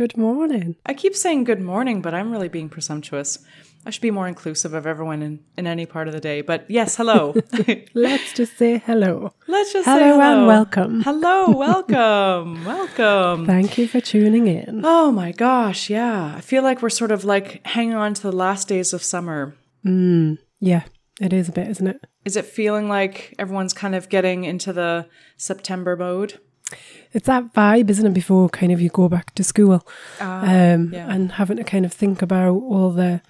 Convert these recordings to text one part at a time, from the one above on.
Good morning. I keep saying good morning, but I'm really being presumptuous. I should be more inclusive of everyone in, in any part of the day. But yes, hello. Let's just say hello. Let's just Hello say hello and welcome. Hello, welcome, welcome. Thank you for tuning in. Oh my gosh, yeah. I feel like we're sort of like hanging on to the last days of summer. Mm, yeah, it is a bit, isn't it? Is it feeling like everyone's kind of getting into the September mode? It's that vibe, isn't it? Before kind of you go back to school, um, yeah. and having to kind of think about all the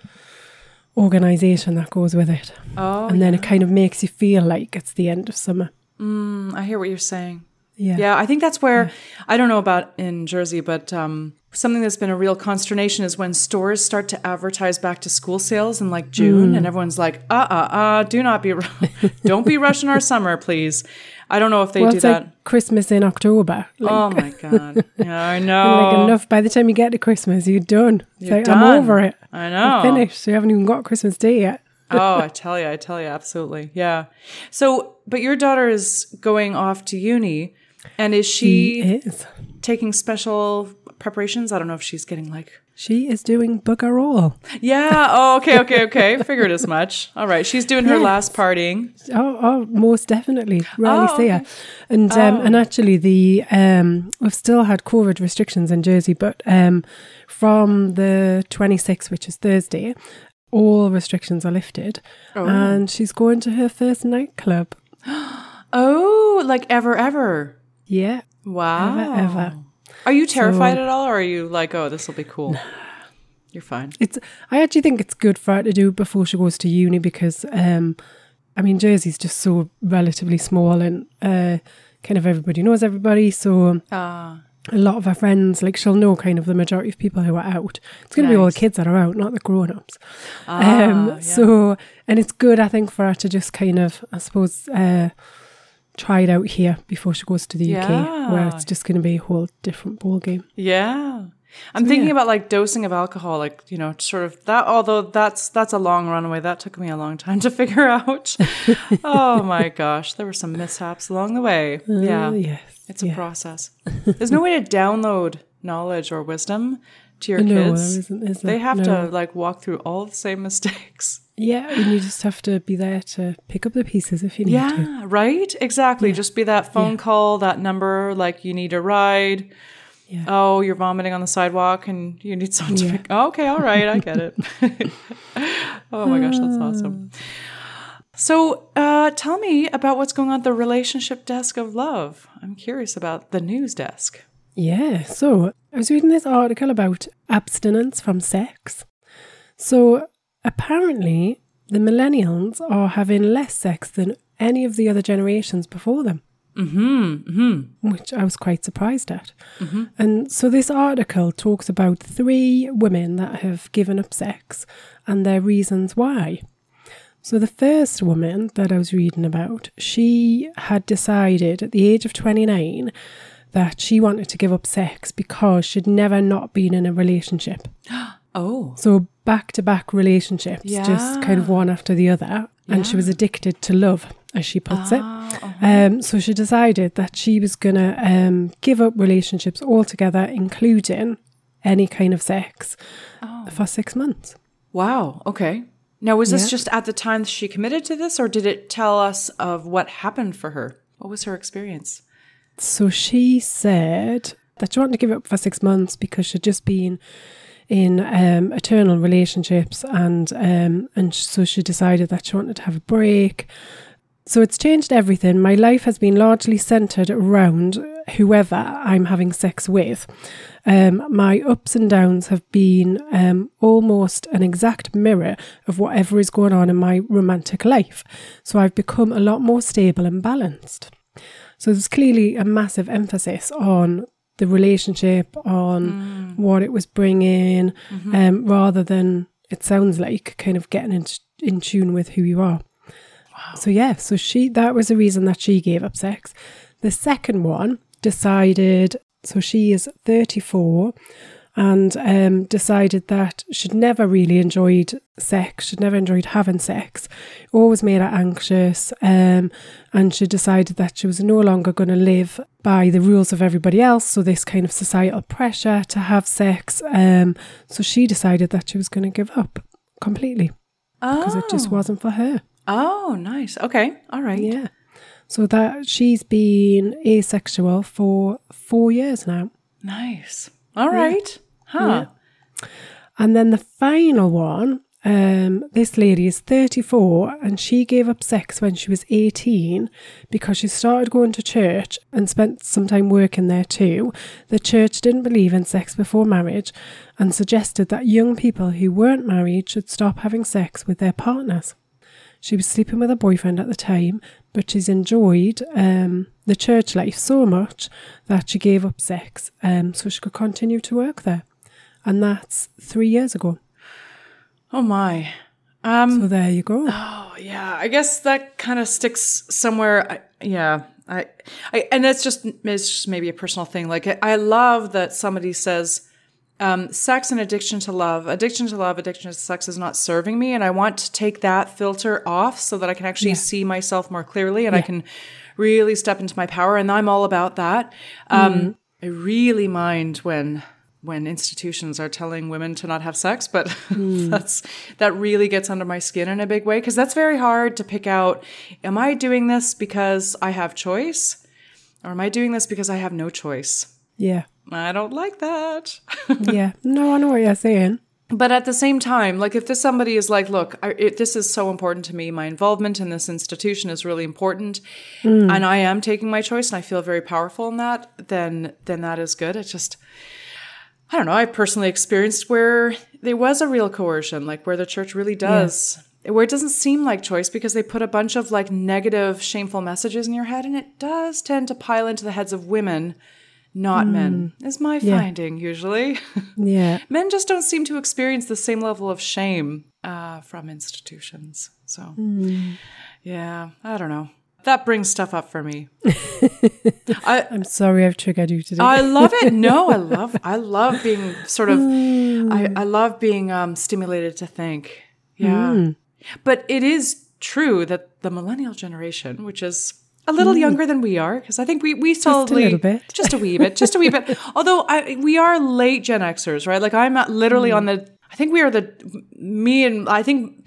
organisation that goes with it, Oh, and then it kind of makes you feel like it's the end of summer. Mm, I hear what you're saying. Yeah, Yeah, I think that's where I don't know about in Jersey, but um, something that's been a real consternation is when stores start to advertise back to school sales in like June, and everyone's like, "Uh, uh, uh, do not be, don't be rushing our summer, please." I don't know if they well, do it's that. like Christmas in October. Like, oh my god! Yeah, I know. like enough. By the time you get to Christmas, you're done. You're like done. I'm over it. I know. I'm know. finished. You haven't even got Christmas Day yet. oh, I tell you, I tell you, absolutely, yeah. So, but your daughter is going off to uni, and is she She is. taking special preparations? I don't know if she's getting like She is doing bugger roll. Yeah. Oh, okay, okay, okay. Figured as much. All right. She's doing her Yes. last partying. Oh, oh, most definitely. Rarely Oh, see her. And um, and actually, the um, we've still had COVID restrictions in Jersey, but um, from the 26th, which is Thursday, all restrictions are lifted, and she's going to her first nightclub. Oh, like ever, ever. Yeah, Wow. ever, ever. Are you terrified at all, or are you like, oh, this will be cool? You're fine. It's. I actually think it's good for her to do before she goes to uni because, um, I mean, Jersey's just so relatively small, and uh, kind of everybody knows everybody, so. Ah, a lot of her friends, like she'll know kind of the majority of people who are out. It's going to be all the kids that are out, not the grown ups. Ah, um, yeah. So, and it's good, I think, for her to just kind of, I suppose, uh, try it out here before she goes to the UK, where it's just going to be a whole different ball game. yeah. I'm thinking yeah. about like dosing of alcohol, like you know, sort of that. Although that's that's a long runaway. That took me a long time to figure out. oh my gosh, there were some mishaps along the way. Yeah. Uh, yes. It's a process. There's no way to download knowledge or wisdom to your No, kids. isn't, is they have No. to like walk through all the same mistakes. Yeah, and you just have to be there to pick up the pieces if you need to. Yeah, right? Exactly. Just be that phone call, that number, like you need a ride. Yeah. Oh, you're vomiting on the sidewalk and you need someone to pick. Oh, okay, all right, I get it. oh my gosh, that's awesome. So, uh, tell me about what's going on at the relationship desk of love. I'm curious about the news desk. Yeah, so I was reading this article about abstinence from sex. So apparently, the millennials are having less sex than any of the other generations before them. Mm-hmm, Which I was quite surprised at. And so this article talks about three women that have given up sex and their reasons why. So the first woman that I was reading about, she had decided at the age of 29 that she wanted to give up sex because she'd never not been in a relationship. Oh, So back to back relationships, just kind of one after the other. And she was addicted to love, as she puts it. Um, so she decided that she was going to um, give up relationships altogether, including any kind of sex, for six months. wow. Okay. Now, was this Yeah. just at the time she committed to this, or did it tell us of what happened for her? What was her experience? So she said that she wanted to give it up for six months because she'd just been in um, eternal relationships, and um, and so she decided that she wanted to have a break. So it's changed everything. My life has been largely centered around whoever I'm having sex with. Um, my ups and downs have been um, almost an exact mirror of whatever is going on in my romantic life. So I've become a lot more stable and balanced. So there's clearly a massive emphasis on the relationship, on what it was bringing, um, rather than it sounds like kind of getting in, in tune with who you are. So yeah, so she that was the reason that she gave up sex. The second one decided so she is 34 and um, decided that she'd never really enjoyed sex, she'd never enjoyed having sex, always made her anxious, um, and she decided that she was no longer going to live by the rules of everybody else, so this kind of societal pressure to have sex. Um, so she decided that she was going to give up completely because it just wasn't for her. Oh, nice. Okay. All right. Yeah. So that she's been asexual for four years now. Nice. All right. Huh. And then the final one, um, this lady is 34 and she gave up sex when she was 18 because she started going to church and spent some time working there too. The church didn't believe in sex before marriage and suggested that young people who weren't married should stop having sex with their partners. She was sleeping with her boyfriend at the time, but she's enjoyed um, the church life so much that she gave up sex um, so she could continue to work there. And that's three years ago. Oh my. Um So there you go. oh yeah, I guess that kind of sticks somewhere I, yeah. I, I and it's just it's just maybe a personal thing. Like I, I love that somebody says um, sex and addiction to love, addiction to love, addiction to sex is not serving me, and I want to take that filter off so that I can actually see myself more clearly and I can really step into my power. And I'm all about that. Um, I really mind when when institutions are telling women to not have sex, but hmm. that's that really gets under my skin in a big way because that's very hard to pick out. Am I doing this because I have choice, or am I doing this because I have no choice? Yeah. I don't like that. Yeah. No, I know what you're saying. but at the same time, like if this somebody is like, look, I, it, this is so important to me. My involvement in this institution is really important, hmm. and I am taking my choice, and I feel very powerful in that. Then, then that is good. It's just, I don't know. I personally experienced where there was a real coercion, like where the church really does. Where it doesn't seem like choice because they put a bunch of like negative, shameful messages in your head, and it does tend to pile into the heads of women, not men, is my finding usually. Yeah. Men just don't seem to experience the same level of shame uh, from institutions. So, yeah, I don't know. That brings stuff up for me. I I'm sorry I've triggered you today. I love it. No, I love I love being sort of I, mm. I love being um, stimulated to think. Yeah. Mm. But it is true that the millennial generation, which is a little mm. younger than we are, because I think we we solidly just a little bit. just a wee bit, just a wee bit. Although I, we are late Gen Xers, right? Like I'm literally on the. I think we are the me and I think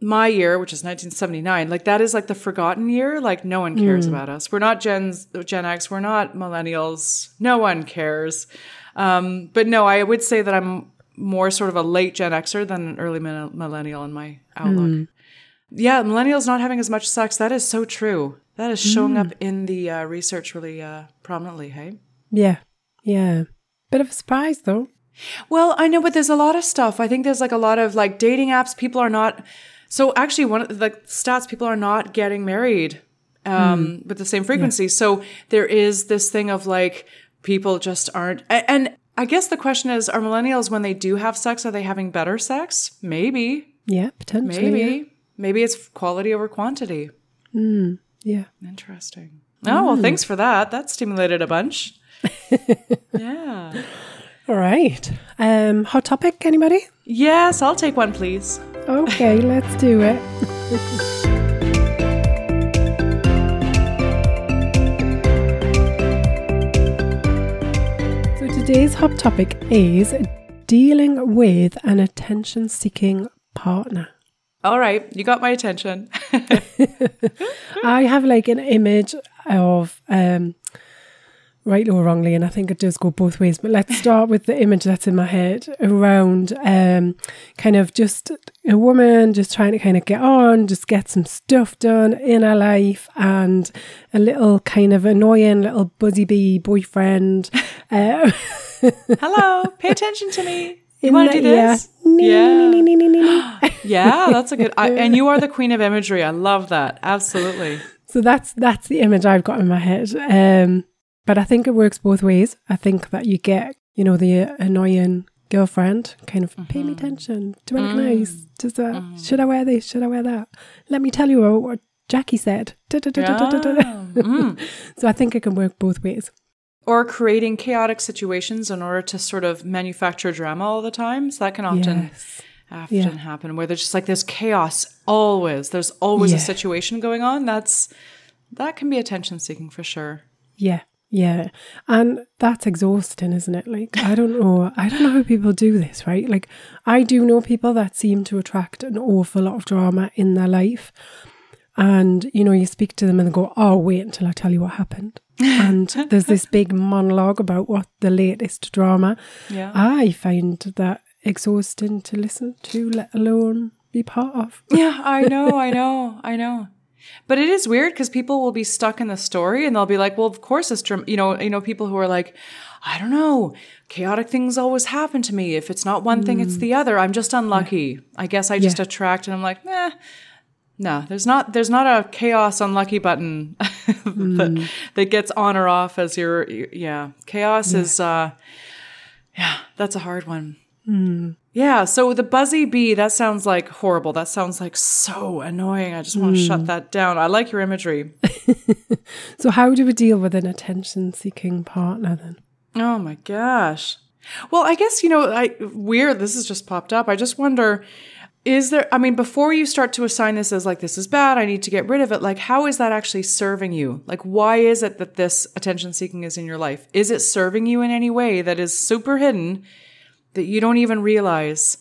my year, which is 1979, like that is like the forgotten year. Like no one cares about us. We're not Gen Gen X. We're not millennials. No one cares. Um, but no, I would say that I'm more sort of a late Gen Xer than an early mil- millennial in my outlook. Yeah, millennials not having as much sex. That is so true. That is showing up in the uh, research really uh, prominently. Hey. yeah. Yeah. Bit of a surprise though. Well, I know, but there's a lot of stuff. I think there's like a lot of like dating apps. People are not. So actually, one of the stats: people are not getting married um, with the same frequency. So there is this thing of like people just aren't. And I guess the question is: Are millennials when they do have sex, are they having better sex? Maybe, Yeah, potentially. maybe, maybe it's quality over quantity. Yeah. yeah. Interesting. Oh well, thanks for that. That stimulated a bunch. yeah. All right. Um, hot topic, anybody? Yes, I'll take one, please. Okay, let's do it. so today's hot topic is dealing with an attention seeking partner. All right, you got my attention. I have like an image of um rightly or wrongly, and I think it does go both ways. But let's start with the image that's in my head around um kind of just a woman just trying to kind of get on, just get some stuff done in her life, and a little kind of annoying little buzzy bee boyfriend. Uh, Hello, pay attention to me. You want to do this? Yeah. Yeah, that's a good. I, and you are the queen of imagery. I love that. Absolutely. So that's that's the image I've got in my head. Um, but I think it works both ways. I think that you get, you know, the annoying girlfriend kind of pay me mm-hmm. attention. Do I look nice? Does that, mm. should I wear this? Should I wear that? Let me tell you what, what Jackie said. Yeah. Mm. So I think it can work both ways. or creating chaotic situations in order to sort of manufacture drama all the time. So that can often Yes. often Yeah. happen where there's just like there's chaos always. There's always a situation going on. That's that can be attention seeking for sure. Yeah. Yeah. And that's exhausting, isn't it? Like, I don't know. I don't know how people do this, right? Like, I do know people that seem to attract an awful lot of drama in their life. And, you know, you speak to them and they go, oh, wait until I tell you what happened. And there's this big monologue about what the latest drama. Yeah. I find that exhausting to listen to, let alone be part of. Yeah, I know, I know, I know. But it is weird because people will be stuck in the story and they'll be like, "Well, of course it's dram-" you know, you know, people who are like, I don't know, chaotic things always happen to me. If it's not one thing, it's the other. I'm just unlucky. I guess I just Yeah. attract, and I'm like, nah, no. There's not, there's not a chaos unlucky button that, that gets on or off as your, yeah. Chaos is, uh, yeah, that's a hard one. Hmm. Yeah, so the buzzy bee, that sounds like horrible. That sounds like so annoying. I just want to shut hmm. that down. I like your imagery. So, how do we deal with an attention seeking partner then? Oh my gosh. Well, I guess, you know, I weird, this has just popped up. I just wonder is there I mean before you start to assign this as like this is bad, I need to get rid of it, like how is that actually serving you? Like why is it that this attention seeking is in your life? Is it serving you in any way that is super hidden that you don't even realize?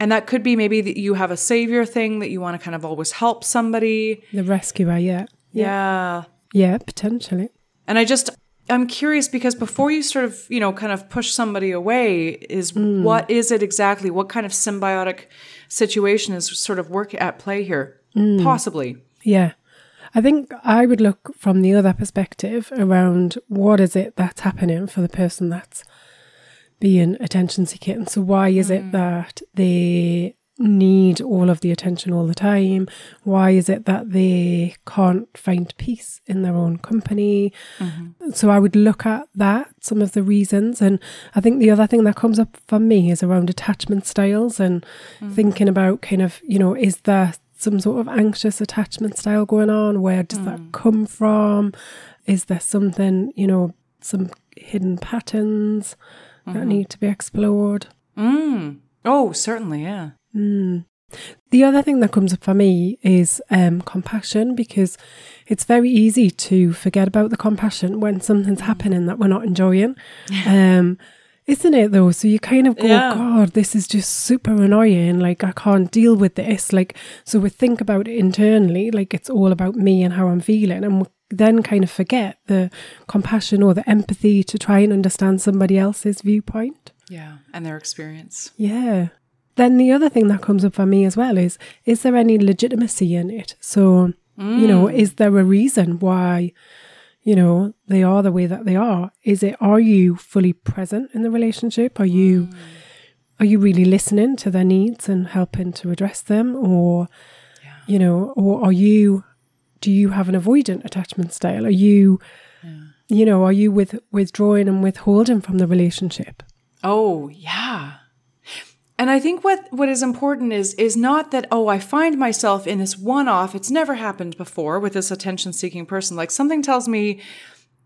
And that could be maybe that you have a savior thing that you want to kind of always help somebody. The rescuer, yeah. Yeah. Yeah, potentially. And I just, I'm curious because before you sort of, you know, kind of push somebody away, is hmm. what is it exactly? What kind of symbiotic situation is sort of work at play here? Hmm. Possibly. Yeah. I think I would look from the other perspective around what is it that's happening for the person that's being attention seeking. So, why is it hmm. that they need all of the attention all the time? Why is it that they can't find peace in their own company? Mm-hmm. So, I would look at that, some of the reasons. And I think the other thing that comes up for me is around attachment styles and mm. thinking about kind of, you know, is there some sort of anxious attachment style going on? Where does that mm. come from? Is there something, you know, some hidden patterns that need to be explored? Mm. Oh, certainly. Yeah. The other thing that comes up for me is um, compassion because it's very easy to forget about the compassion when something's happening that we're not enjoying. Um, isn't it though? So you kind of go, Yeah. God, this is just super annoying. Like, I can't deal with this. Like, so we think about it internally, like it's all about me and how I'm feeling. And then kind of forget the compassion or the empathy to try and understand somebody else's viewpoint. Yeah. And their experience. Yeah. Then the other thing that comes up for me as well is is there any legitimacy in it? So, you know, mm. is there a reason why, you know, they are the way that they are? Is it are you fully present in the relationship? Are you mm. are you really listening to their needs and helping to address them or you know, or are you do you have an avoidant attachment style? Are you you know, are you with withdrawing and withholding from the relationship? Oh, yeah. And I think what, what is important is is not that oh I find myself in this one off it's never happened before with this attention seeking person like something tells me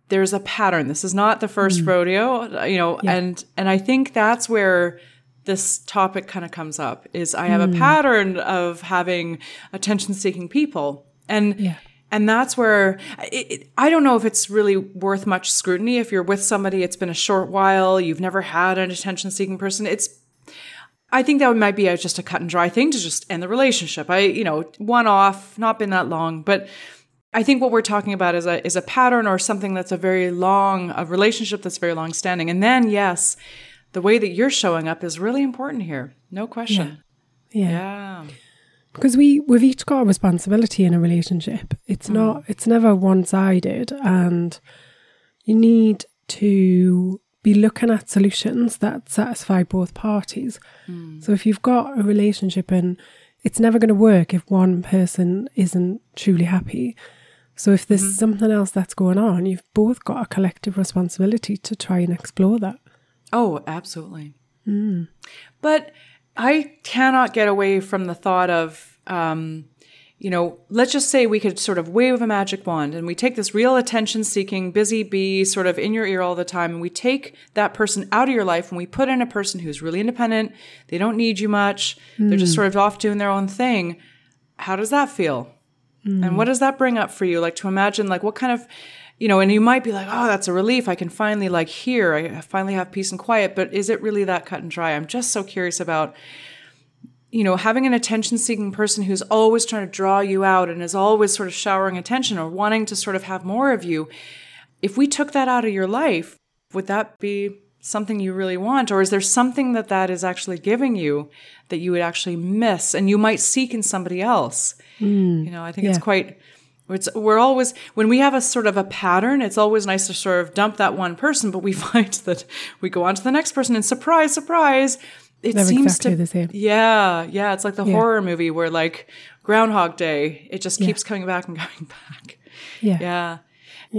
there's a pattern this is not the first mm. rodeo you know and and I think that's where this topic kind of comes up is I have a mm. pattern of having attention seeking people and Yeah. and that's where it, it, I don't know if it's really worth much scrutiny. If you're with somebody, it's been a short while, you've never had an attention seeking person. It's, I think that might be a, just a cut and dry thing to just end the relationship. I, you know, one off, not been that long, but I think what we're talking about is a is a pattern or something that's a very long a relationship that's very long standing. And then yes, the way that you're showing up is really important here. No question. Yeah. Yeah. because we we've each got a responsibility in a relationship it's mm. not it's never one-sided and you need to be looking at solutions that satisfy both parties. Hmm. So if you've got a relationship and it's never going to work if one person isn't truly happy. So if there's mm-hmm. something else that's going on, you've both got a collective responsibility to try and explore that. Oh, absolutely. Hmm. But I cannot get away from the thought of, um, you know, let's just say we could sort of wave a magic wand and we take this real attention seeking, busy bee sort of in your ear all the time and we take that person out of your life and we put in a person who's really independent. They don't need you much. They're just hmm. sort of off doing their own thing. How does that feel? Hmm. And what does that bring up for you? Like to imagine, like, what kind of, you know, and you might be like, oh, that's a relief. I can finally, like, hear. I finally have peace and quiet. But is it really that cut and dry? I'm just so curious about, you know, having an attention seeking person who's always trying to draw you out and is always sort of showering attention or wanting to sort of have more of you. If we took that out of your life, would that be something you really want? Or is there something that that is actually giving you that you would actually miss and you might seek in somebody else? Hmm. You know, I think it's quite. It's, we're always when we have a sort of a pattern. It's always nice to sort of dump that one person, but we find that we go on to the next person, and surprise, surprise, it They're seems exactly to the same. yeah, yeah. It's like the Yeah. horror movie where like Groundhog Day, it just keeps coming back and coming back. Yeah. Yeah.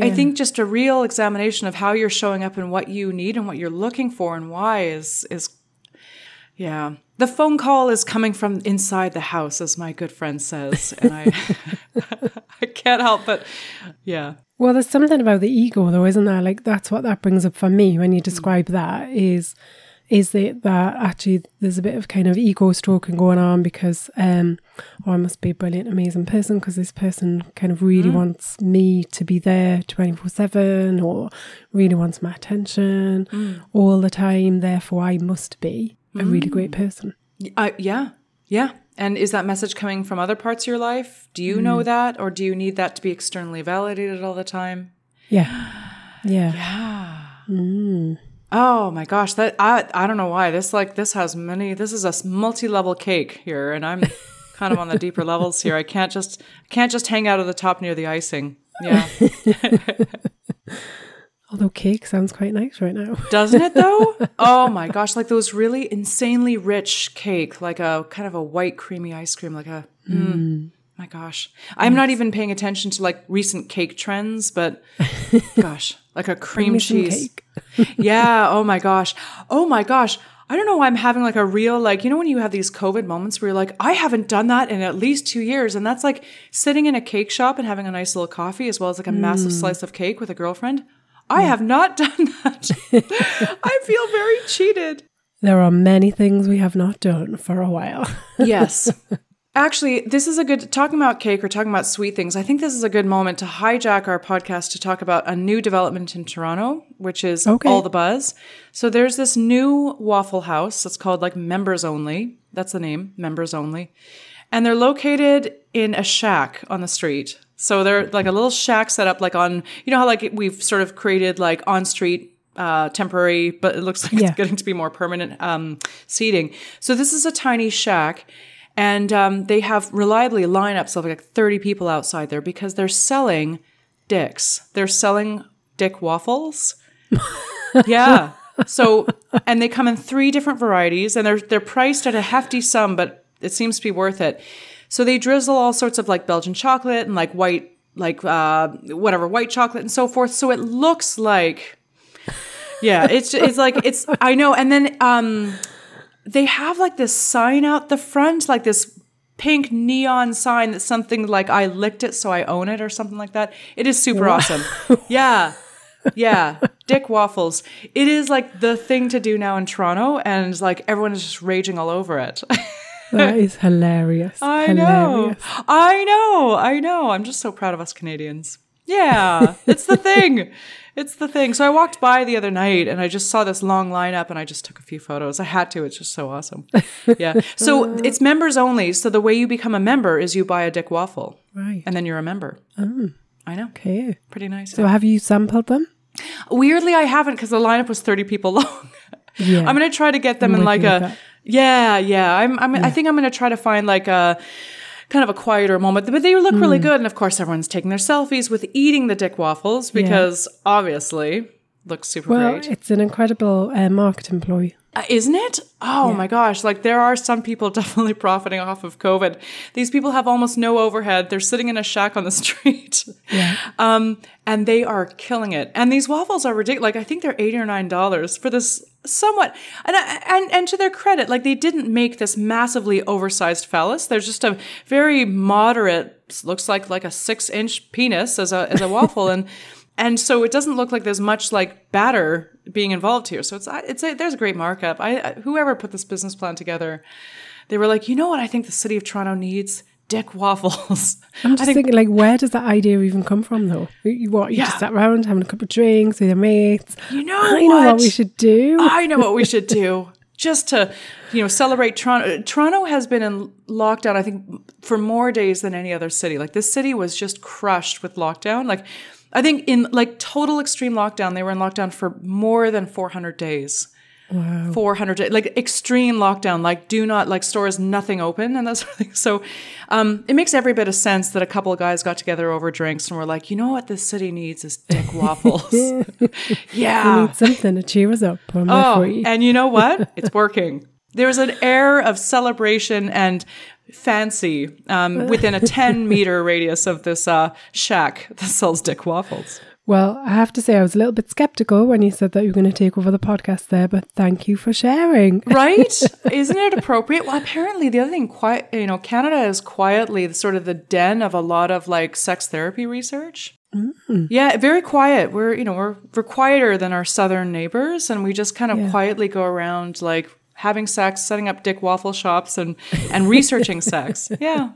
I think just a real examination of how you're showing up and what you need and what you're looking for and why is is yeah. The phone call is coming from inside the house, as my good friend says. And I I can't help but yeah. Well, there's something about the ego, though, isn't there? Like that's what that brings up for me when you describe that. Is is it that actually there's a bit of kind of ego stroking going on because um, oh, I must be a brilliant, amazing person because this person kind of really wants me to be there twenty four seven or really wants my attention all the time. Therefore, I must be a really great person. Uh, yeah. Yeah. And is that message coming from other parts of your life? Do you know that or do you need that to be externally validated all the time? Yeah, yeah, Yeah. Oh my gosh, that I I don't know why this like this has many. This is a multi-level cake here, and I'm kind of on the deeper levels here. I can't just can't just hang out at the top near the icing. Yeah, Although cake sounds quite nice right now. doesn't it though? Oh my gosh, like those really insanely rich cake, like a kind of a white creamy ice cream, like a. Mm, my gosh, I'm not even paying attention to like recent cake trends, but gosh, like a cream cheese. cake. yeah. Oh my gosh. Oh my gosh. I don't know why I'm having like a real, like, you know, when you have these COVID moments where you're like, I haven't done that in at least two years. And that's like sitting in a cake shop and having a nice little coffee as well as like a massive mm. slice of cake with a girlfriend. I have not done that. I feel very cheated. There are many things we have not done for a while. Yes. Actually, this is a good talking about cake or talking about sweet things. I think this is a good moment to hijack our podcast to talk about a new development in Toronto, which is Okay. all the buzz. So there's this new Waffle House that's called like members only. That's the name, members only. And they're located in a shack on the street. So they're like a little shack set up like on, you know how like we've sort of created like on street uh, temporary, but it looks like Yeah. it's getting to be more permanent um, seating. So this is a tiny shack, and um, they have reliably lineups of like 30 people outside there because they're selling dicks. They're selling dick waffles. yeah. So, and they come in three different varieties, and they're they're priced at a hefty sum, but it seems to be worth it. So they drizzle all sorts of like Belgian chocolate and like white, like uh, whatever white chocolate and so forth. So it looks like yeah, it's it's like it's I know, and then um, they have like this sign out the front, like this pink neon sign that's something like I licked it, so I own it, or something like that. It is super awesome. Yeah, yeah, Dick waffles. It is like the thing to do now in Toronto, and like everyone is just raging all over it. that is hilarious. I hilarious. know, I know, I know. I'm just so proud of us Canadians. Yeah, it's the thing. It's the thing. So I walked by the other night and I just saw this long lineup and I just took a few photos. I had to. It's just so awesome. Yeah. So it's members only. So the way you become a member is you buy a Dick waffle Right. and then you're a member. Oh. I know. Okay. Pretty nice. So have you sampled them? Weirdly, I haven't because the lineup was 30 people long. Yeah. I'm going to try to get them I'm in like a, that. yeah, yeah. I'm, I'm, I think I'm going to try to find like a, kind of a quieter moment, but they look Hmm. really good. And of course, everyone's taking their selfies with eating the dick waffles because obviously looks super Well, great. it's an incredible uh, marketing ploy. Uh, isn't it? Oh my gosh. Like there are some people definitely profiting off of COVID. These people have almost no overhead. They're sitting in a shack on the street. Yeah. Um, and they are killing it. And these waffles are ridiculous. Like I think they're eight or nine dollars for this somewhat. And, and and to their credit, like they didn't make this massively oversized phallus. There's just a very moderate, looks like like a six inch penis as a as a waffle, and and so it doesn't look like there's much like batter being involved here. So it's it's a, there's a great markup. I I- whoever put this business plan together, they were like, you know what? I think the city of Toronto needs. Dick waffles. I'm just thinking, like, where does that idea even come from, though? You- what, you Yeah. just sat around having a couple of drinks with your mates. You know I know what what? we should do. I know what we should do just to, you know, celebrate Toronto. Toronto has been in lockdown, I think, for more days than any other city. Like this city was just crushed with lockdown. Like I think in like total extreme lockdown, they were in lockdown for more than 400 days. Wow. 400 like extreme lockdown, like do not, like stores, nothing open and that sort of thing. So um, it makes every bit of sense that a couple of guys got together over drinks and were like, you know what this city needs is dick waffles. yeah. Need something to cheer us up Oh, free. and you know what? It's working. There's an air of celebration and fancy um, within a 10 meter radius of this uh, shack that sells dick waffles. Well, I have to say, I was a little bit skeptical when you said that you were going to take over the podcast there, but thank you for sharing. Right? Isn't it appropriate? Well, apparently, the other thing, quiet, you know, Canada is quietly the sort of the den of a lot of like sex therapy research. Mm. Yeah, very quiet. We're, you know, we're, we're quieter than our southern neighbors, and we just kind of Yeah. quietly go around like having sex, setting up dick waffle shops, and and researching sex. Yeah.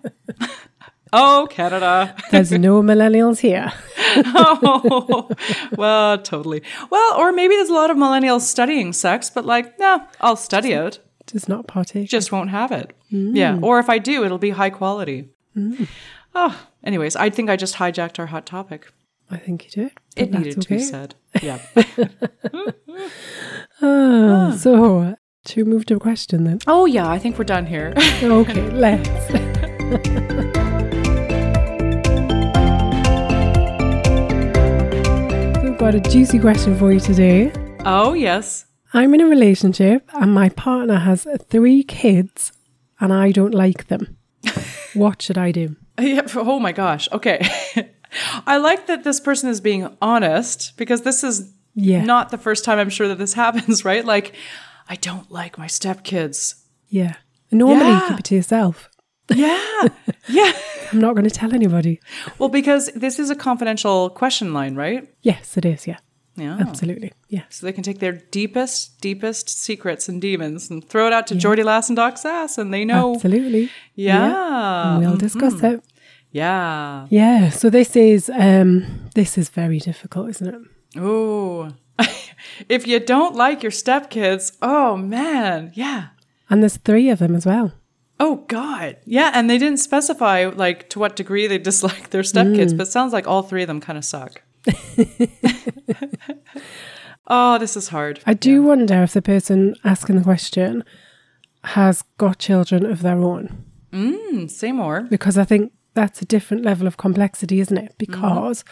Oh, Canada. There's no millennials here. oh, well, totally. Well, or maybe there's a lot of millennials studying sex, but like, no, I'll study it. Just not partake. just won't have it. Mm. Yeah. Or if I do, it'll be high quality. Mm. Oh, anyways, I think I just hijacked our hot topic. I think you did. It needed to be said. Yeah. Ah, ah, So, should we move to a question then? oh, yeah, I think we're done here. Okay, let's. Got a juicy question for you today. oh, yes. I'm in a relationship and my partner has three kids and I don't like them. what should I do? Yeah, oh my gosh. Okay. I like that this person is being honest because this is Yeah. not the first time I'm sure that this happens, right? Like, I don't like my stepkids. Yeah. Normally, Yeah. keep it to yourself. Yeah. yeah. I'm not going to tell anybody. Well, because this is a confidential question line, right? Yes, it is. Yeah, Yeah. absolutely. Yeah. So they can take their deepest, deepest secrets and demons and throw it out to Geordie Lass and Doc Sass, and they know. Absolutely. Yeah. And we'll discuss it. Yeah. Yeah. So this is um this is very difficult, isn't it? Ooh. if you don't like your stepkids, oh man. Yeah. And there's three of them as well. Oh God. Yeah. And they didn't specify like to what degree they dislike their stepkids, but it sounds like all three of them kind of suck. oh, this is hard. I do wonder if the person asking the question has got children of their own. Mm, say more. because I think that's a different level of complexity, isn't it? Because,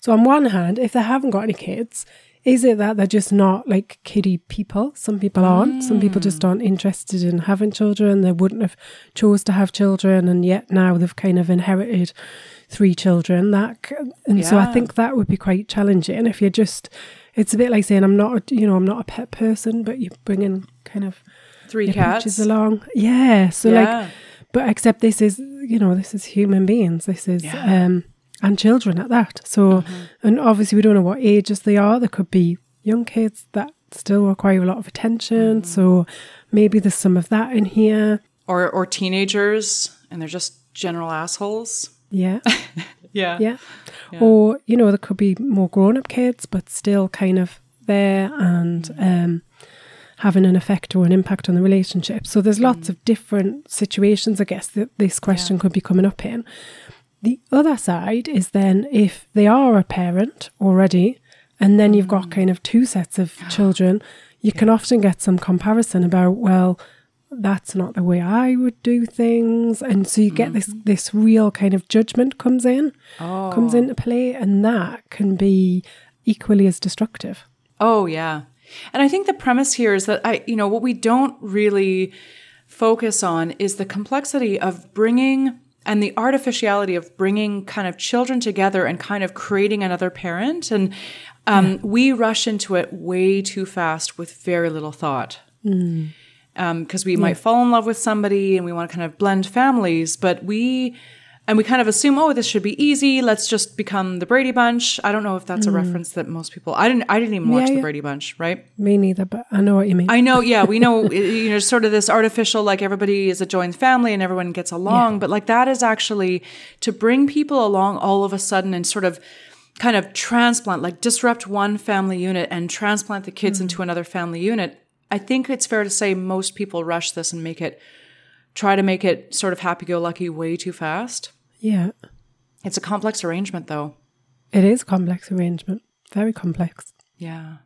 so on one hand, if they haven't got any kids, is it that they're just not like kiddie people? Some people aren't. Some people just aren't interested in having children. They wouldn't have chose to have children, and yet now they've kind of inherited three children. That and so I think that would be quite challenging if you're just. It's a bit like saying I'm not, you know, I'm not a pet person, but you're bringing kind of Three cats. along. Yeah. So Yeah. like, but except this is, you know, this is human beings. This is, Yeah. Um, and children at that. So, and obviously we don't know what ages they are. There could be young kids that still require a lot of attention. Mm-hmm. So maybe there's some of that in here. or or teenagers and they're just general assholes. Yeah. Yeah. Yeah. Or, you know, there could be more grown up kids, but still kind of there and um, having an effect or an impact on the relationship. So there's lots of different situations, I guess, that this question could be coming up in. The other side is then if they are a parent already, and then you've got mm. kind of two sets of children, you can often get some comparison about, well, that's not the way I would do things. And so you get this mm-hmm. this real kind of judgment comes in, comes oh. into play, and that can be equally as destructive. Oh, yeah. And I think the premise here is that I, you know, what we don't really focus on is the complexity of bringing and the artificiality of bringing kind of children together and kind of creating another parent. And um, we rush into it way too fast with very little thought. Mm because um, we yeah. might fall in love with somebody and we want to kind of blend families, but we and we kind of assume, oh, this should be easy. Let's just become the Brady Bunch. I don't know if that's mm. a reference that most people. I didn't. I didn't even watch yeah, the Brady Bunch, right? Me neither, but I know what you mean. I know. Yeah, we know. you know, sort of this artificial, like everybody is a joined family and everyone gets along, yeah. but like that is actually to bring people along all of a sudden and sort of kind of transplant, like disrupt one family unit and transplant the kids mm. into another family unit. I think it's fair to say most people rush this and make it try to make it sort of happy go lucky way too fast. Yeah. It's a complex arrangement, though. It is complex arrangement. Very complex. Yeah.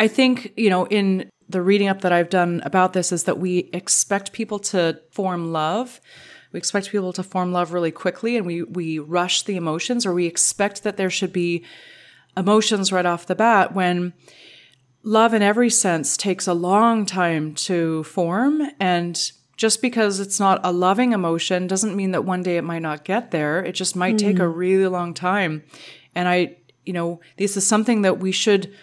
I think, you know, in the reading up that I've done about this is that we expect people to form love. We expect people to form love really quickly and we we rush the emotions or we expect that there should be emotions right off the bat when love in every sense takes a long time to form and just because it's not a loving emotion doesn't mean that one day it might not get there. It just might mm. take a hmm. really long time. And I, you know, this is something that we should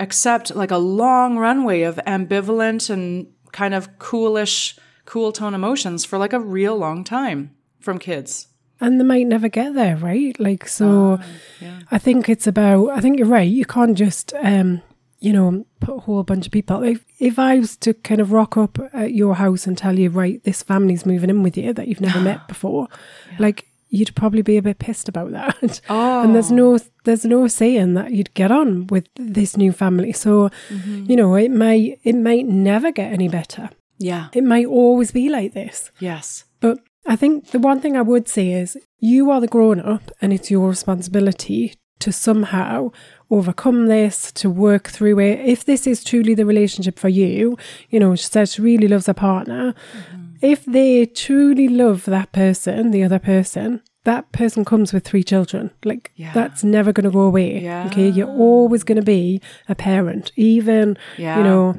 accept like a long runway of ambivalent and kind of coolish, cool tone emotions for like a real long time from kids. And they might never get there, right? Like, so uh, yeah. I think it's about, I think you're right. You can't just, um, you know, put a whole bunch of people. If, if I was to kind of rock up at your house and tell you, right, this family's moving in with you that you've never met before, yeah. like you'd probably be a bit pissed about that. Oh. and there's no there's no saying that you'd get on with this new family. So, mm-hmm. you know, it may it might never get any better. Yeah. It might always be like this. Yes. But I think the one thing I would say is you are the grown up and it's your responsibility to somehow overcome this, to work through it. If this is truly the relationship for you, you know, she says she really loves her partner. Mm-hmm. If they truly love that person, the other person, that person comes with three children. Like yeah. that's never going to go away. Yeah. Okay, you're always going to be a parent. Even yeah. you know,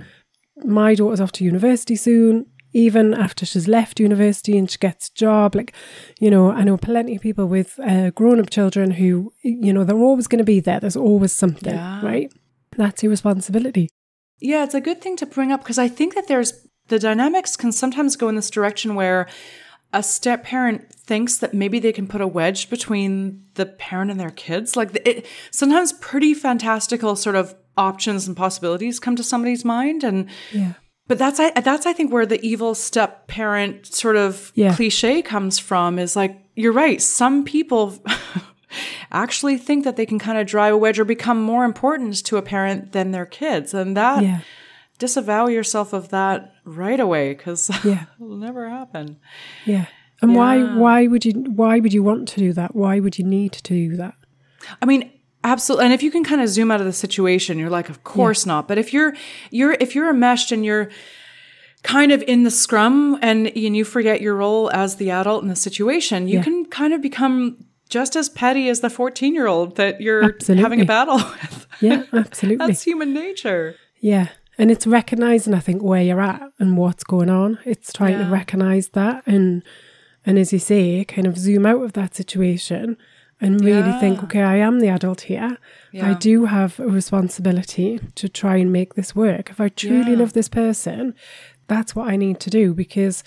my daughter's off to university soon even after she's left university and she gets a job. Like, you know, I know plenty of people with uh, grown up children who, you know, they're always going to be there. There's always something, yeah. right? That's your responsibility. Yeah, it's a good thing to bring up because I think that there's the dynamics can sometimes go in this direction where a step parent thinks that maybe they can put a wedge between the parent and their kids. Like it, sometimes pretty fantastical sort of options and possibilities come to somebody's mind and yeah. But that's I that's I think where the evil step parent sort of yeah. cliche comes from is like you're right. Some people actually think that they can kind of drive a wedge or become more important to a parent than their kids, and that yeah. disavow yourself of that right away because yeah. it'll never happen. Yeah. And yeah. why why would you why would you want to do that? Why would you need to do that? I mean, Absolutely. And if you can kind of zoom out of the situation, you're like, of course yeah. not. But if you're you're if you're enmeshed and you're kind of in the scrum and, and you forget your role as the adult in the situation, you yeah. can kind of become just as petty as the 14 year old that you're absolutely. having a battle with. Yeah, absolutely. That's human nature. Yeah. And it's recognizing, I think, where you're at and what's going on. It's trying yeah. to recognize that and and as you say, kind of zoom out of that situation and really yeah. think, okay, I am the adult here. Yeah. I do have a responsibility to try and make this work. If I truly yeah. love this person, that's what I need to do because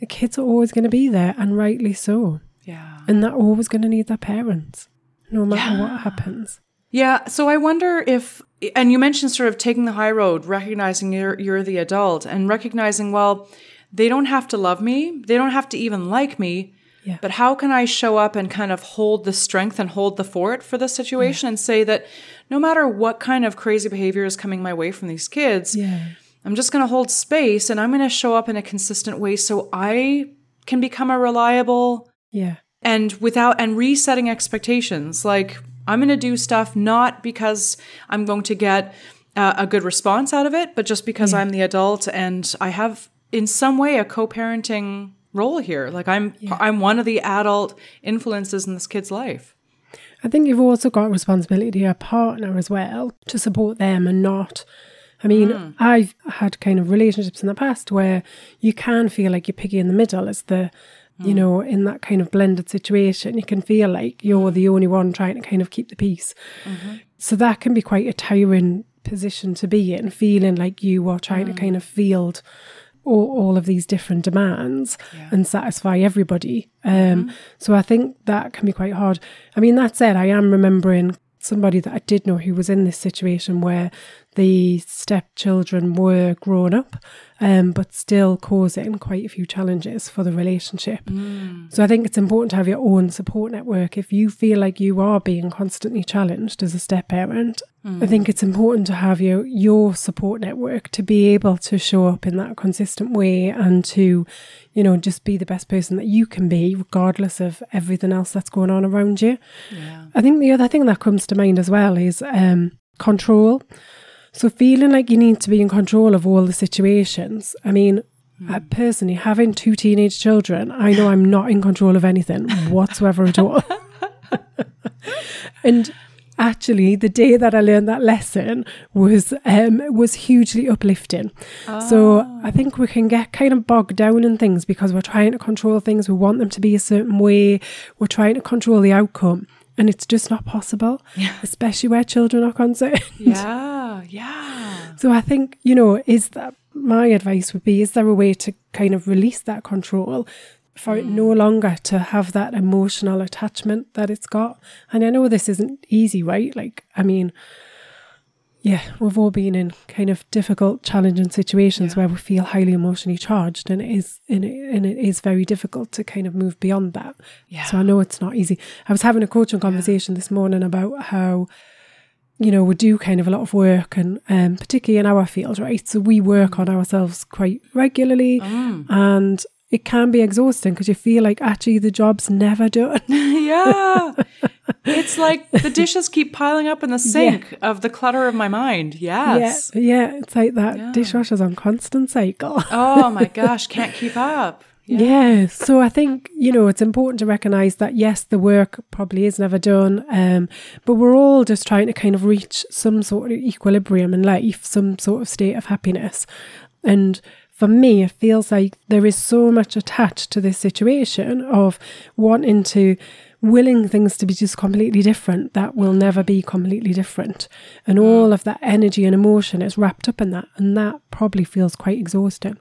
the kids are always going to be there, and rightly so. Yeah. And they're always going to need their parents, no matter what happens. Yeah. So I wonder if, and you mentioned sort of taking the high road, recognizing you're, you're the adult and recognizing, well, they don't have to love me. They don't have to even like me yeah. But how can I show up and kind of hold the strength and hold the fort for the situation yeah. and say that no matter what kind of crazy behavior is coming my way from these kids, yeah. I'm just going to hold space and I'm going to show up in a consistent way so I can become a reliable yeah and without and resetting expectations like I'm going to do stuff not because I'm going to get uh, a good response out of it, but just because yeah. I'm the adult and I have in some way a co-parenting role here. Like I'm yeah. I'm one of the adult influences in this kid's life. I think you've also got responsibility to your partner as well to support them and not. I mean, hmm. I've had kind of relationships in the past where you can feel like you're picky in the middle as the, you hmm. know, in that kind of blended situation. You can feel like you're hmm. the only one trying to kind of keep the peace. Mm-hmm. So that can be quite a tiring position to be in, feeling like you are trying to kind of field all, all of these different demands and satisfy everybody. Um, So I think that can be quite hard. I mean, that said, I am remembering somebody that I did know who was in this situation where the stepchildren were grown up, um, but still causing quite a few challenges for the relationship. So I think it's important to have your own support network. If you feel like you are being constantly challenged as a step parent, I think it's important to have your your support network to be able to show up in that consistent way and to, you know, just be the best person that you can be, regardless of everything else that's going on around you. Yeah. I think the other thing that comes to mind as well is um, control. So feeling like you need to be in control of all the situations. I mean, I personally, having two teenage children, I know I'm not in control of anything whatsoever at all. and actually, the day that I learned that lesson was um, was hugely uplifting. So I think we can get kind of bogged down in things because we're trying to control things. We want them to be a certain way. We're trying to control the outcome. And it's just not possible, especially where children are concerned. Yeah. Yeah. So I think, you know, is that my advice would be is there a way to kind of release that control for it mm. no longer to have that emotional attachment that it's got? And I know this isn't easy, right? Like, I mean, yeah, we've all been in kind of difficult, challenging situations where we feel highly emotionally charged, and it is and it, and it is very difficult to kind of move beyond that. Yeah. So I know it's not easy. I was having a coaching conversation this morning about how you know, we do kind of a lot of work and um, particularly in our field, right? So we work on ourselves quite regularly and it can be exhausting because you feel like actually the job's never done. yeah. It's like the dishes keep piling up in the sink of the clutter of my mind. Yes. Yeah, yeah, it's like that dishwasher's on constant cycle. Oh my gosh, can't keep up. Yeah. So I think, you know, it's important to recognize that yes, the work probably is never done. Um, but we're all just trying to kind of reach some sort of equilibrium in life, some sort of state of happiness. And for me, it feels like there is so much attached to this situation of wanting to willing things to be just completely different that will never be completely different. And all of that energy and emotion is wrapped up in that. And that probably feels quite exhausting.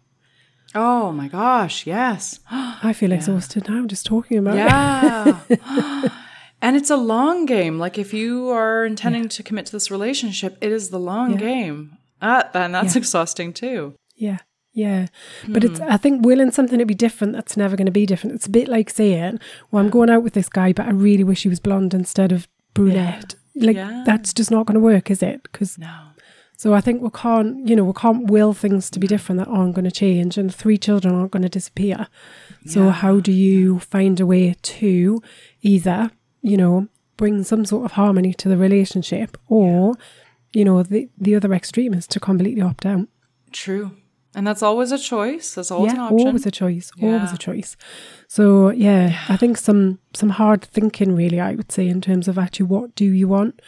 Oh my gosh, yes. I feel exhausted now just talking about it. Yeah. and it's a long game. Like if you are intending to commit to this relationship, it is the long Yeah. game. Ah, and that's exhausting too. Yeah. Yeah. But it's hmm. I think willing something to be different that's never going to be different. It's a bit like saying, Well, I'm going out with this guy, but I really wish he was blonde instead of brunette. Like Yeah. that's just not going to work, is it? Because No. so I think we can't, you know, we can't will things to be different that aren't going to change, and three children aren't going to disappear. So how do you find a way to either, you know, bring some sort of harmony to the relationship, or, you know, the the other extreme is to completely opt out. True. And that's always a choice. That's always an option. always a choice. Always a choice. So yeah, I think some some hard thinking really. I would say in terms of actually what do you want,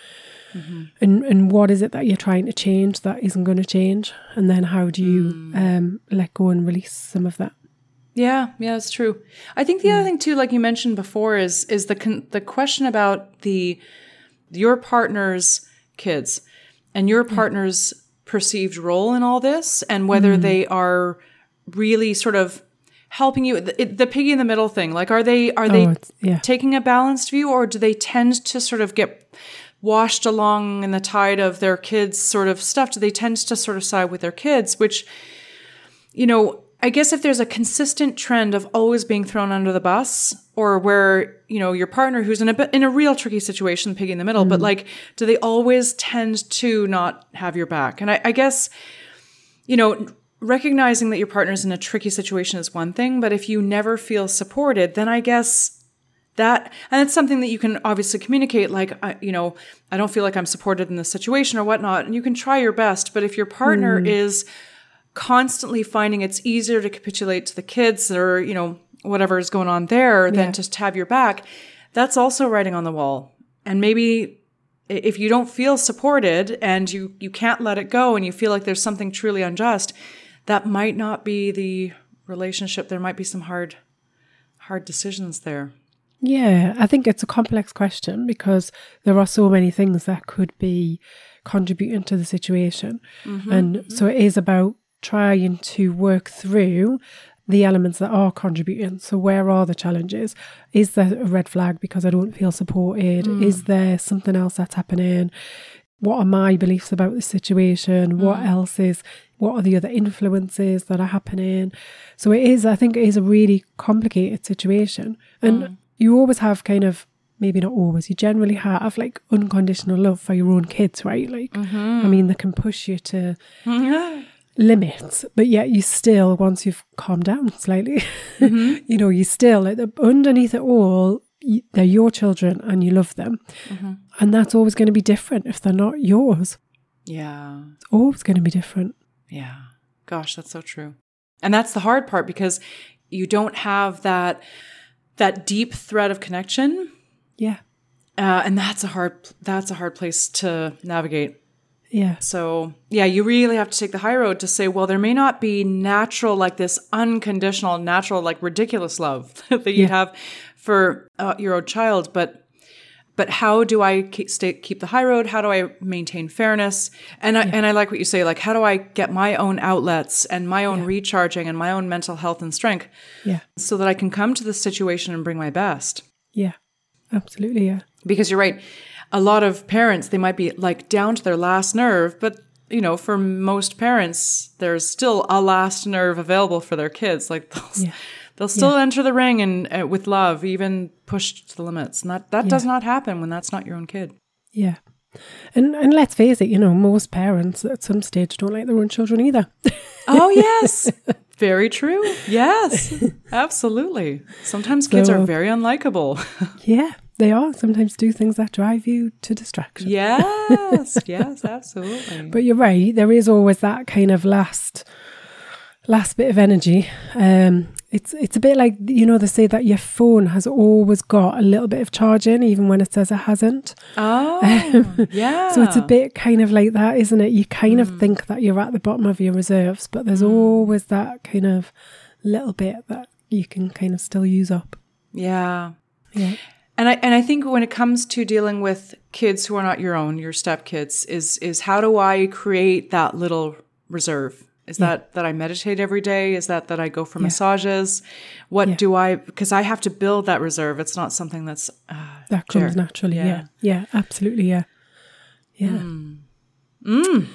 Mm-hmm. and and what is it that you're trying to change that isn't going to change, and then how do you Mm. um let go and release some of that. Yeah, yeah, that's true. I think the other thing too, like you mentioned before, is is the con- the question about the your partner's kids and your partner's perceived role in all this, and whether mm-hmm. they are really sort of helping you. The, the piggy in the middle thing, like are they are they Oh, it's- yeah. taking a balanced view, or do they tend to sort of get washed along in the tide of their kids' sort of stuff? Do they tend to sort of side with their kids, which you know, I guess if there's a consistent trend of always being thrown under the bus, or where you know your partner who's in a in a real tricky situation, piggy in the middle, but mm-hmm. like, do they always tend to not have your back? And I, I guess, you know, recognizing that your partner's in a tricky situation is one thing, but if you never feel supported, then I guess that and it's something that you can obviously communicate like I, you know i don't feel like i'm supported in this situation or whatnot and you can try your best but if your partner mm. is constantly finding it's easier to capitulate to the kids or you know whatever is going on there than just have your back that's also writing on the wall and maybe if you don't feel supported and you you can't let it go and you feel like there's something truly unjust, that might not be the relationship. There might be some hard hard decisions there. Yeah, I think it's a complex question because there are so many things that could be contributing to the situation. Mm-hmm, and so it is about trying to work through the elements that are contributing. So, where are the challenges? Is there a red flag because I don't feel supported? Mm. Is there something else that's happening? What are my beliefs about the situation? Mm. What else is, what are the other influences that are happening? So, it is, I think, it is a really complicated situation. And mm. you always have kind of maybe not always, you generally have like unconditional love for your own kids, right? Like, mm-hmm. I mean, they can push you to limits, but yet you still, once you've calmed down slightly, mm-hmm. you know, you still, like, underneath it all, they're your children and you love them. Mm-hmm. And that's always going to be different if they're not yours. Yeah. It's always going to be different. Yeah. Gosh, that's so true. And that's the hard part because you don't have that that deep thread of connection. Yeah. Uh, and that's a hard that's a hard place to navigate. Yeah. So, yeah, you really have to take the high road to say, well, there may not be natural, like this unconditional, natural, like ridiculous love that you yeah. have for uh, your own child, but but how do I keep, stay, keep the high road? How do I maintain fairness? And I, yeah. and I like what you say, like, how do I get my own outlets and my own yeah. recharging and my own mental health and strength yeah. so that I can come to this situation and bring my best? Yeah, absolutely. Yeah. Because you're right a lot of parents, they might be like down to their last nerve, but you know, for most parents, there's still a last nerve available for their kids. Like they'll, yeah. they'll still yeah. enter the ring and uh, with love, even pushed to the limits. And that, that yeah. does not happen when that's not your own kid. Yeah. And and let's face it, you know, most parents at some stage don't like their own children either. oh yes. Very true. Yes. Absolutely. Sometimes kids so, are very unlikable. yeah. They are sometimes do things that drive you to distraction. Yes, yes, absolutely. But you're right. There is always that kind of last, last bit of energy. Um, it's it's a bit like you know they say that your phone has always got a little bit of charge in, even when it says it hasn't. Oh, yeah. So it's a bit kind of like that, isn't it? You kind mm. of think that you're at the bottom of your reserves, but there's mm. always that kind of little bit that you can kind of still use up. Yeah. Yeah. And I and I think when it comes to dealing with kids who are not your own, your stepkids, is is how do I create that little reserve? Is yeah. that that I meditate every day? Is that that I go for yeah. massages? What yeah. do I? Because I have to build that reserve. It's not something that's uh, that comes shared. naturally. Yeah. yeah, absolutely. Yeah, yeah. Mm. Mm.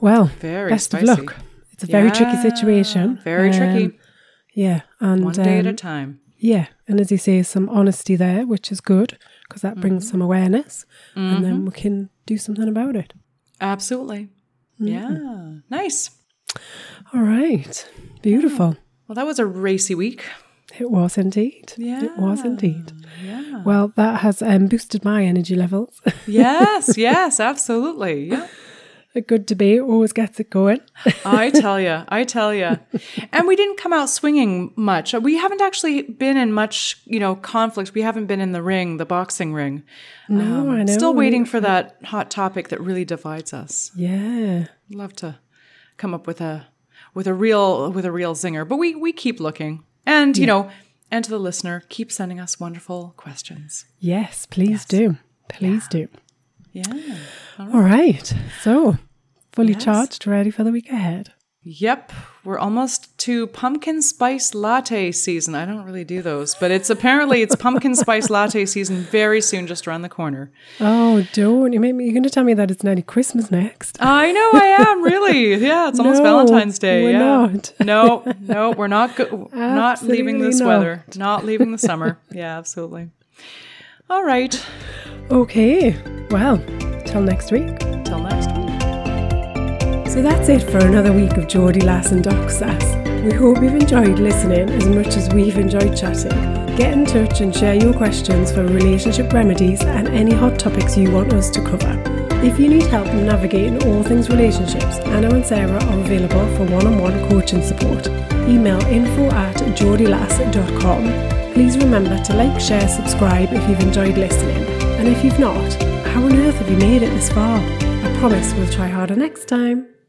Well, very best spicy. of luck. It's a very tricky situation. Very um, tricky. Yeah, and one day um, at a time. Yeah. And as you say, some honesty there, which is good because that brings mm-hmm. some awareness mm-hmm. and then mm-hmm. we can do something about it. Absolutely. Mm-hmm. Yeah. Nice. All right. Beautiful. Well, that was a racy week. It was indeed. Yeah. It was indeed. Yeah. Well, that has um, boosted my energy levels. yes, yes, absolutely. Yeah a good debate always gets it going. I tell you, I tell you. And we didn't come out swinging much. We haven't actually been in much, you know, conflict. We haven't been in the ring, the boxing ring. No, um, I know. Still waiting for that hot topic that really divides us. Yeah. Love to come up with a with a real with a real zinger, but we we keep looking. And, you yeah. know, and to the listener, keep sending us wonderful questions. Yes, please yes. do. Please yeah. do. Yeah. All right. All right. So, fully yes. charged, ready for the week ahead. Yep, we're almost to pumpkin spice latte season. I don't really do those, but it's apparently it's pumpkin spice latte season very soon, just around the corner. Oh, don't you? Maybe you're going to tell me that it's nearly Christmas next. I know, I am really. Yeah, it's almost no, Valentine's Day. We're yeah. not. no, no, we're not. Go- not leaving this not. weather. Not leaving the summer. Yeah, absolutely. All right. Okay. Well, till next week. Till next week. So that's it for another week of Geordie Lass and Doc Sass. We hope you've enjoyed listening as much as we've enjoyed chatting. Get in touch and share your questions for relationship remedies and any hot topics you want us to cover. If you need help navigating all things relationships, Anna and Sarah are available for one-on-one coaching support. Email info at geordielass.com. Please remember to like, share, subscribe if you've enjoyed listening And if you've not, how on earth have you made it this far? I promise we'll try harder next time.